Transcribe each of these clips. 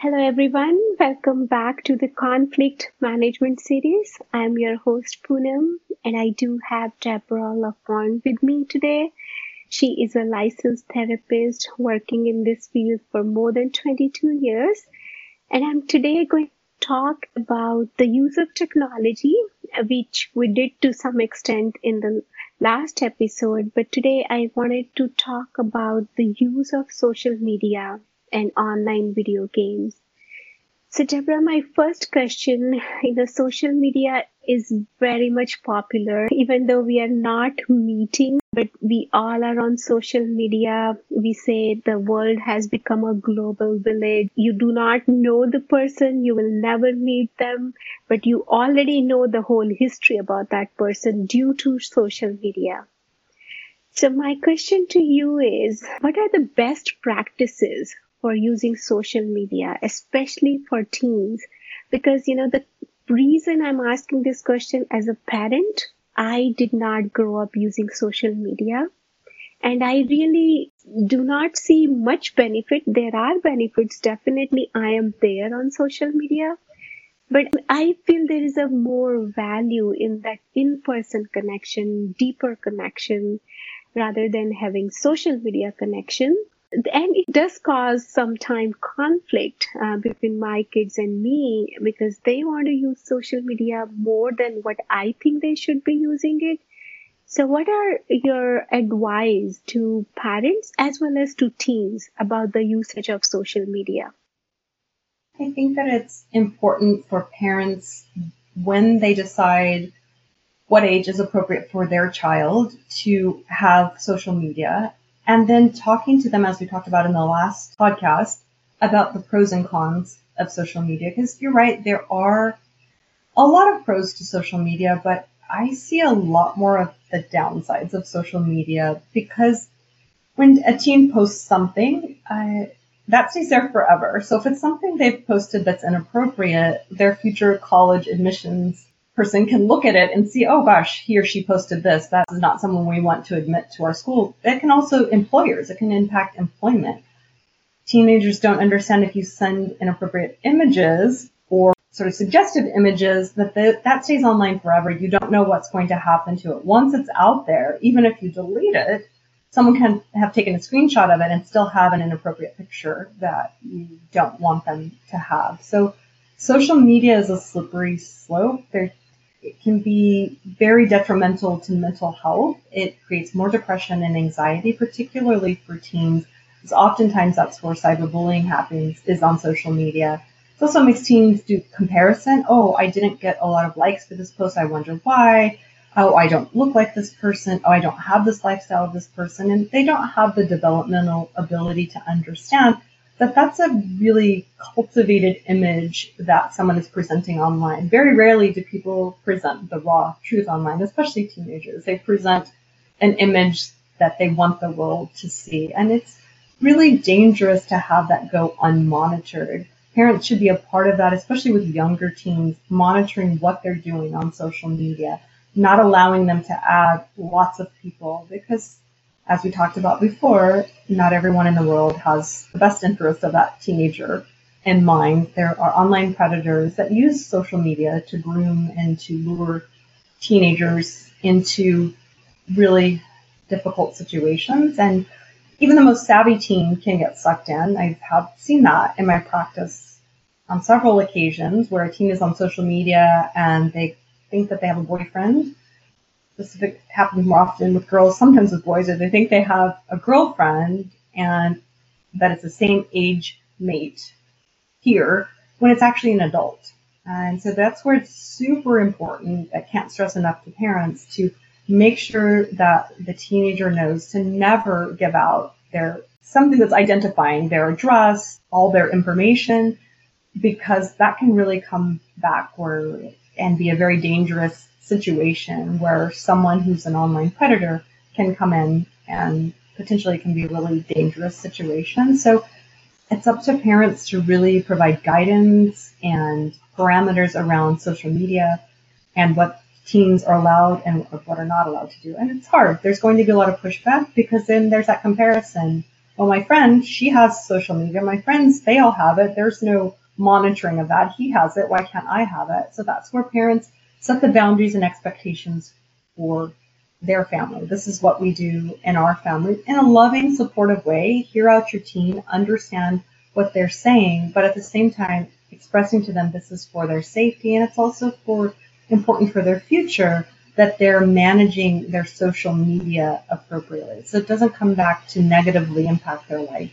Hello, everyone. Welcome back to the Conflict Management Series. I'm your host, Poonam, and I do have Deborah Lafont with me today. She is a licensed therapist working in this field for more than 22 years. And I'm today going to talk about the use of technology, which we did to some extent in the last episode. But today I wanted to talk about the use of social media and online video games. So, Deborah, my first question you know, social media is very much popular, even though we are not meeting, but we all are on social media. We say the world has become a global village. You do not know the person, you will never meet them, but you already know the whole history about that person due to social media. So, my question to you is what are the best practices for using social media, especially for teens. Because, you know, the reason I'm asking this question as a parent, I did not grow up using social media. And I really do not see much benefit. There are benefits. Definitely, I am there on social media. But I feel there is a more value in that in person connection, deeper connection, rather than having social media connection and it does cause some conflict uh, between my kids and me because they want to use social media more than what I think they should be using it. So, what are your advice to parents as well as to teens about the usage of social media? I think that it's important for parents when they decide what age is appropriate for their child to have social media and then talking to them, as we talked about in the last podcast, about the pros and cons of social media. Because you're right, there are a lot of pros to social media, but I see a lot more of the downsides of social media because when a teen posts something, that stays there forever. So if it's something they've posted that's inappropriate, their future college admissions person can look at it and see, oh gosh, he or she posted this. That is not someone we want to admit to our school. It can also employers. It can impact employment. Teenagers don't understand if you send inappropriate images or sort of suggestive images that the, that stays online forever. You don't know what's going to happen to it. Once it's out there, even if you delete it, someone can have taken a screenshot of it and still have an inappropriate picture that you don't want them to have. So social media is a slippery slope. There it can be very detrimental to mental health. It creates more depression and anxiety, particularly for teens. Because oftentimes that's where cyberbullying happens is on social media. It also makes teens do comparison. Oh, I didn't get a lot of likes for this post. I wonder why. Oh, I don't look like this person. Oh, I don't have this lifestyle of this person. And they don't have the developmental ability to understand that that's a really cultivated image that someone is presenting online. Very rarely do people present the raw truth online, especially teenagers. They present an image that they want the world to see. And it's really dangerous to have that go unmonitored. Parents should be a part of that, especially with younger teens, monitoring what they're doing on social media, not allowing them to add lots of people because as we talked about before, not everyone in the world has the best interests of that teenager in mind. There are online predators that use social media to groom and to lure teenagers into really difficult situations. And even the most savvy teen can get sucked in. I have seen that in my practice on several occasions where a teen is on social media and they think that they have a boyfriend specific happens more often with girls, sometimes with boys, is they think they have a girlfriend and that it's the same age mate here when it's actually an adult. And so that's where it's super important. I can't stress enough to parents to make sure that the teenager knows to never give out their something that's identifying their address, all their information, because that can really come back where and be a very dangerous situation where someone who's an online predator can come in and potentially can be a really dangerous situation. So it's up to parents to really provide guidance and parameters around social media and what teens are allowed and what are not allowed to do. And it's hard. There's going to be a lot of pushback because then there's that comparison. well, my friend, she has social media. My friends, they all have it. There's no monitoring of that. He has it. Why can't I have it? So that's where parents set the boundaries and expectations for their family. This is what we do in our family in a loving, supportive way. Hear out your teen, understand what they're saying, but at the same time, expressing to them this is for their safety and it's also for important for their future that they're managing their social media appropriately. So it doesn't come back to negatively impact their life.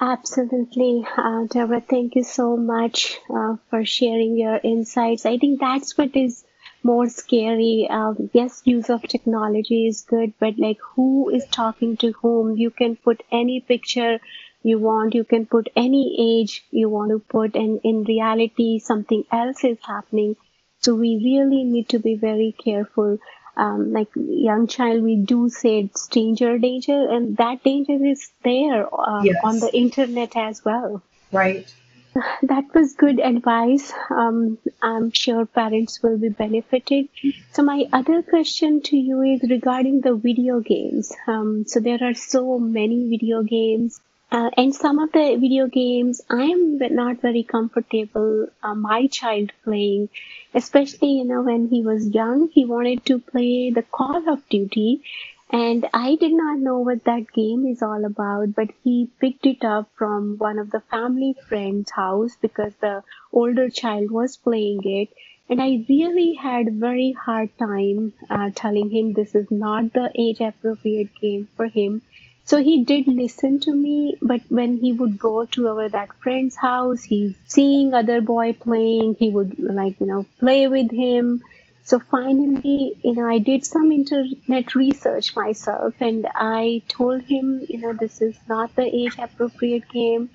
Absolutely. Uh, Deborah, thank you so much uh, for sharing your insights. I think that's what is more scary. Um, yes, use of technology is good, but like who is talking to whom? You can put any picture you want, you can put any age you want to put, and in reality, something else is happening. So we really need to be very careful um, like young child, we do say stranger danger, and that danger is there uh, yes. on the internet as well. Right. That was good advice. Um, I'm sure parents will be benefited. So my other question to you is regarding the video games. Um, so there are so many video games uh, and some of the video games I am not very comfortable uh, my child playing, especially you know when he was young he wanted to play the Call of Duty and I did not know what that game is all about but he picked it up from one of the family friends house because the older child was playing it and I really had very hard time uh, telling him this is not the age appropriate game for him so he did listen to me, but when he would go to our that friend's house, he's seeing other boy playing. He would like you know play with him. So finally, you know, I did some internet research myself, and I told him, you know, this is not the age appropriate game.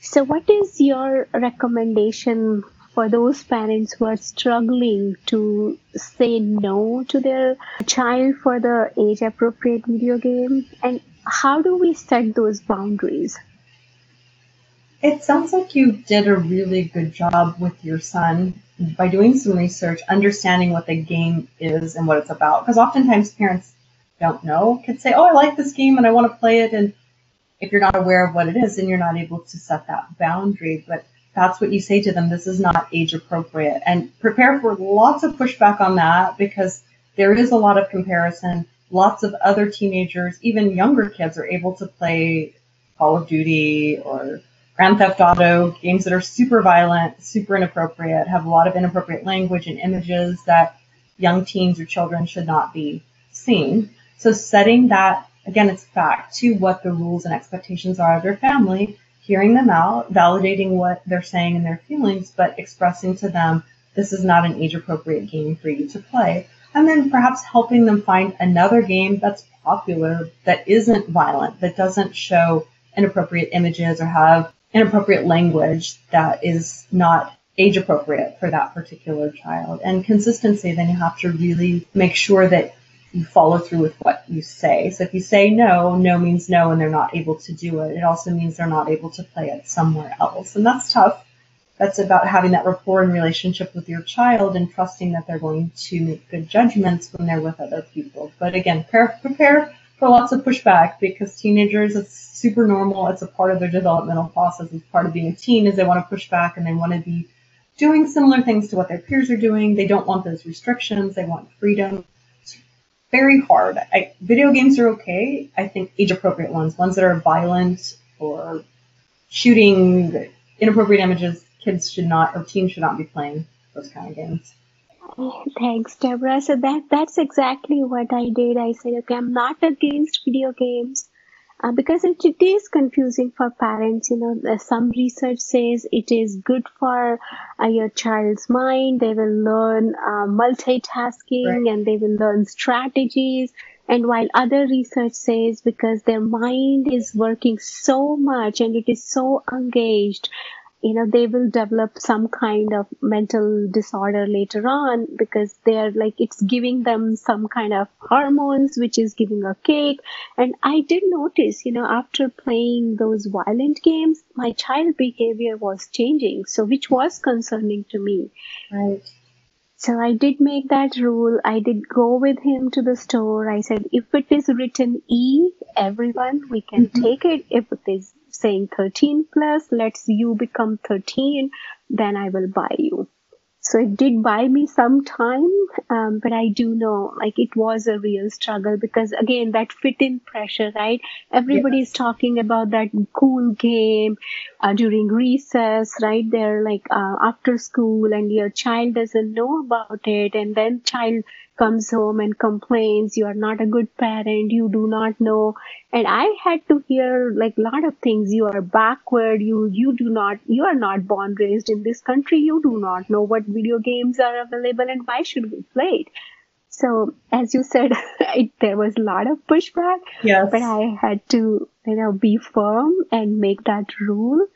So, what is your recommendation for those parents who are struggling to say no to their child for the age appropriate video game? And how do we set those boundaries? It sounds like you did a really good job with your son by doing some research, understanding what the game is and what it's about. Because oftentimes parents don't know. Kids say, Oh, I like this game and I want to play it. And if you're not aware of what it is, then you're not able to set that boundary. But that's what you say to them. This is not age appropriate. And prepare for lots of pushback on that because there is a lot of comparison lots of other teenagers, even younger kids, are able to play Call of Duty or Grand Theft Auto, games that are super violent, super inappropriate, have a lot of inappropriate language and images that young teens or children should not be seeing. So setting that, again, it's back to what the rules and expectations are of your family, hearing them out, validating what they're saying and their feelings, but expressing to them, this is not an age appropriate game for you to play and then perhaps helping them find another game that's popular that isn't violent, that doesn't show inappropriate images or have inappropriate language that is not age appropriate for that particular child. And consistency, then you have to really make sure that you follow through with what you say. So if you say no, no means no and they're not able to do it. It also means they're not able to play it somewhere else. And that's tough that's about having that rapport and relationship with your child and trusting that they're going to make good judgments when they're with other people. But again, prepare, prepare for lots of pushback because teenagers, it's super normal. It's a part of their developmental process. It's part of being a teen is they want to push back and they want to be doing similar things to what their peers are doing. They don't want those restrictions. They want freedom. It's very hard. I, video games are okay. I think age appropriate ones, ones that are violent or shooting inappropriate images, kids should not or teens should not be playing those kind of games. Thanks, Deborah. So that that's exactly what I did. I said, okay, I'm not against video games uh, because it, it is confusing for parents. You know, some research says it is good for uh, your child's mind. They will learn uh, multitasking right. and they will learn strategies. And while other research says because their mind is working so much and it is so engaged, you know they will develop some kind of mental disorder later on because they're like it's giving them some kind of hormones which is giving a kick and i did notice you know after playing those violent games my child behavior was changing so which was concerning to me right So I did make that rule. I did go with him to the store. I said, if it is written E, everyone, we can mm-hmm. take it. If it is saying 13 plus, let's you become 13, then I will buy you. So it did buy me some time, um, but I do know like it was a real struggle because again that fit in pressure, right? Everybody's yes. talking about that cool game uh, during recess, right? They're like uh, after school, and your child doesn't know about it, and then child comes home and complains you are not a good parent you do not know. And i had to hear like a lot of things. You are backward you you do not you are not born raised in this country you do not know what video games are available and why should we play it? So as you said it, there was a lot of pushback yes. but i had to you know be firm and make that rule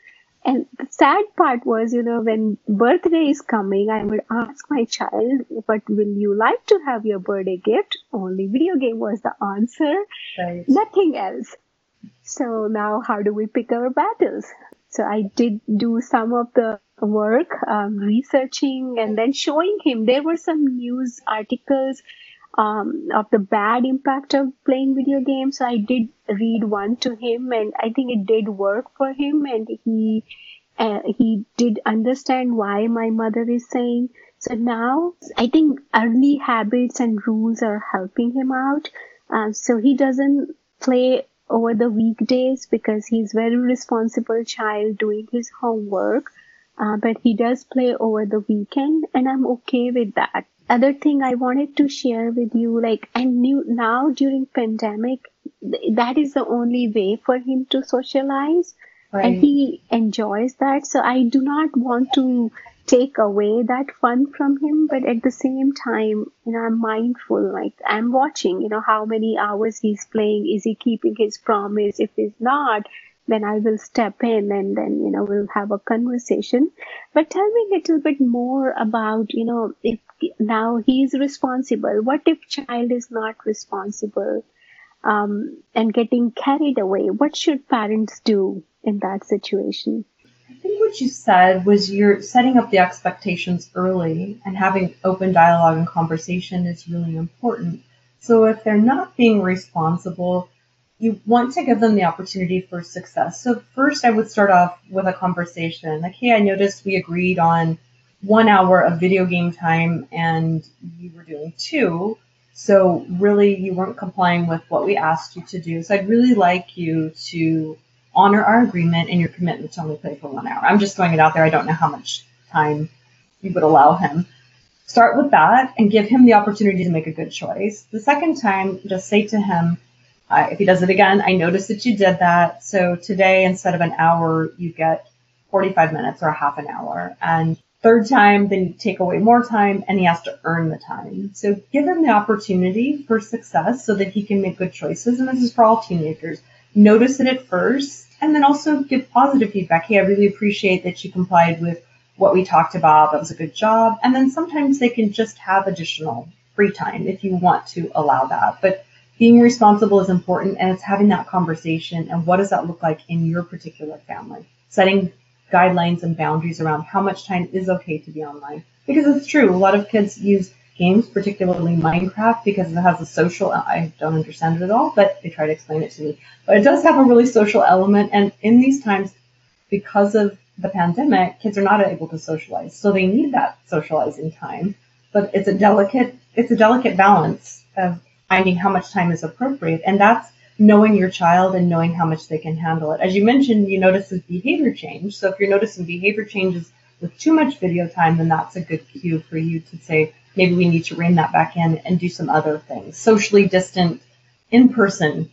and the sad part was, you know, when birthday is coming, I would ask my child, "What will you like to have your birthday gift?" Only video game was the answer, right. nothing else. So now, how do we pick our battles? So I did do some of the work, um, researching, and then showing him. There were some news articles um, of the bad impact of playing video games. I did read one to him, and I think it did work for him, and he uh, he did understand why my mother is saying. So now I think early habits and rules are helping him out. Uh, so he doesn't play over the weekdays because he's very responsible child doing his homework. Uh, but he does play over the weekend and I'm okay with that other thing I wanted to share with you, like, and new now during pandemic, that is the only way for him to socialize, right. and he enjoys that. So I do not want to take away that fun from him, but at the same time, you know, I'm mindful. Like I'm watching, you know, how many hours he's playing. Is he keeping his promise? If he's not, then I will step in and then, you know, we'll have a conversation. But tell me a little bit more about, you know, if now he is responsible, what if child is not responsible um, and getting carried away? What should parents do in that situation? I think what you said was you're setting up the expectations early and having open dialogue and conversation is really important. So if they're not being responsible, you want to give them the opportunity for success. So first I would start off with a conversation like, hey, I noticed we agreed on one hour of video game time and you were doing two. So really you weren't complying with what we asked you to do. So I'd really like you to honor our agreement and your commitment to only play for one hour. I'm just throwing it out there. I don't know how much time you would allow him. Start with that and give him the opportunity to make a good choice. The second time, just say to him, uh, if he does it again, I noticed that you did that. So today, instead of an hour, you get 45 minutes or a half an hour. And third time, then you take away more time and he has to earn the time. So give him the opportunity for success so that he can make good choices. And this is for all teenagers. Notice it at first and then also give positive feedback. Hey, I really appreciate that you complied with what we talked about. That was a good job. And then sometimes they can just have additional free time if you want to allow that. But being responsible is important and it's having that conversation and what does that look like in your particular family setting guidelines and boundaries around how much time is okay to be online. Because it's true a lot of kids use games particularly minecraft because it has a social i don't understand it at all but they try to explain it to me. But it does have a really social element and in these times because of the pandemic kids are not able to socialize. So they need that socializing time. But it's a delicate it's a delicate balance of finding how much time is appropriate. And that's knowing your child and knowing how much they can handle it. As you mentioned, you notice this behavior change. So if you're noticing behavior changes with too much video time, then that's a good cue for you to say, maybe we need to rein that back in and do some other things. Socially distant, in person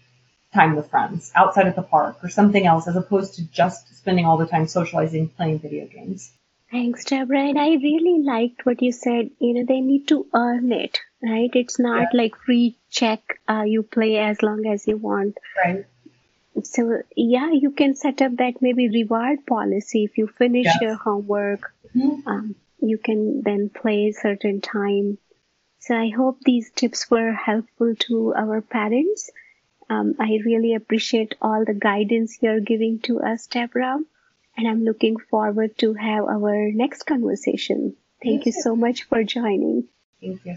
time with friends, outside at the park or something else, as opposed to just spending all the time socializing, playing video games. Thanks, Deborah. And I really liked what you said. You know, they need to earn it, right? It's not yeah. like free check, uh, you play as long as you want. Right. So, yeah, you can set up that maybe reward policy. If you finish yes. your homework, mm-hmm. um, you can then play a certain time. So, I hope these tips were helpful to our parents. Um, I really appreciate all the guidance you're giving to us, Deborah and I'm looking forward to have our next conversation. Thank you so much for joining. Thank you.